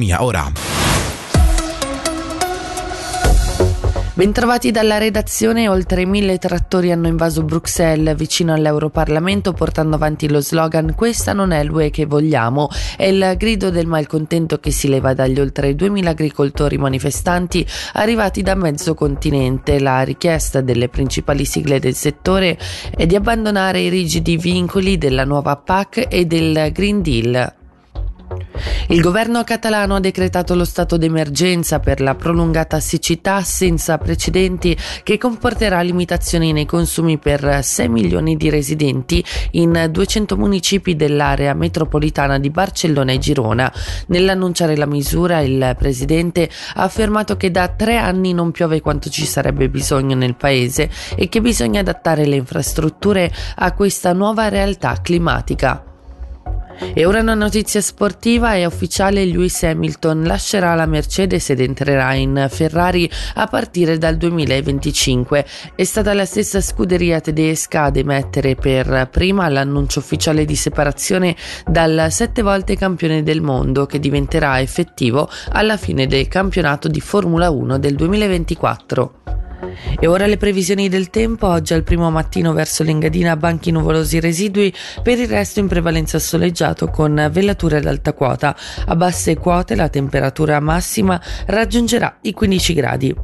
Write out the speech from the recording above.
Mia ora. Bentrovati dalla redazione, oltre mille trattori hanno invaso Bruxelles vicino all'Europarlamento portando avanti lo slogan Questa non è l'UE che vogliamo. È il grido del malcontento che si leva dagli oltre 2000 agricoltori manifestanti arrivati da mezzo continente. La richiesta delle principali sigle del settore è di abbandonare i rigidi vincoli della nuova PAC e del Green Deal. Il governo catalano ha decretato lo stato d'emergenza per la prolungata siccità senza precedenti che comporterà limitazioni nei consumi per 6 milioni di residenti in 200 municipi dell'area metropolitana di Barcellona e Girona. Nell'annunciare la misura il presidente ha affermato che da tre anni non piove quanto ci sarebbe bisogno nel paese e che bisogna adattare le infrastrutture a questa nuova realtà climatica. E ora una notizia sportiva, è ufficiale Lewis Hamilton lascerà la Mercedes ed entrerà in Ferrari a partire dal 2025. È stata la stessa scuderia tedesca ad emettere per prima l'annuncio ufficiale di separazione dal sette volte campione del mondo che diventerà effettivo alla fine del campionato di Formula 1 del 2024. E ora le previsioni del tempo, oggi al primo mattino verso l'Engadina banchi nuvolosi residui, per il resto in prevalenza soleggiato con velature ad alta quota. A basse quote la temperatura massima raggiungerà i 15 gradi.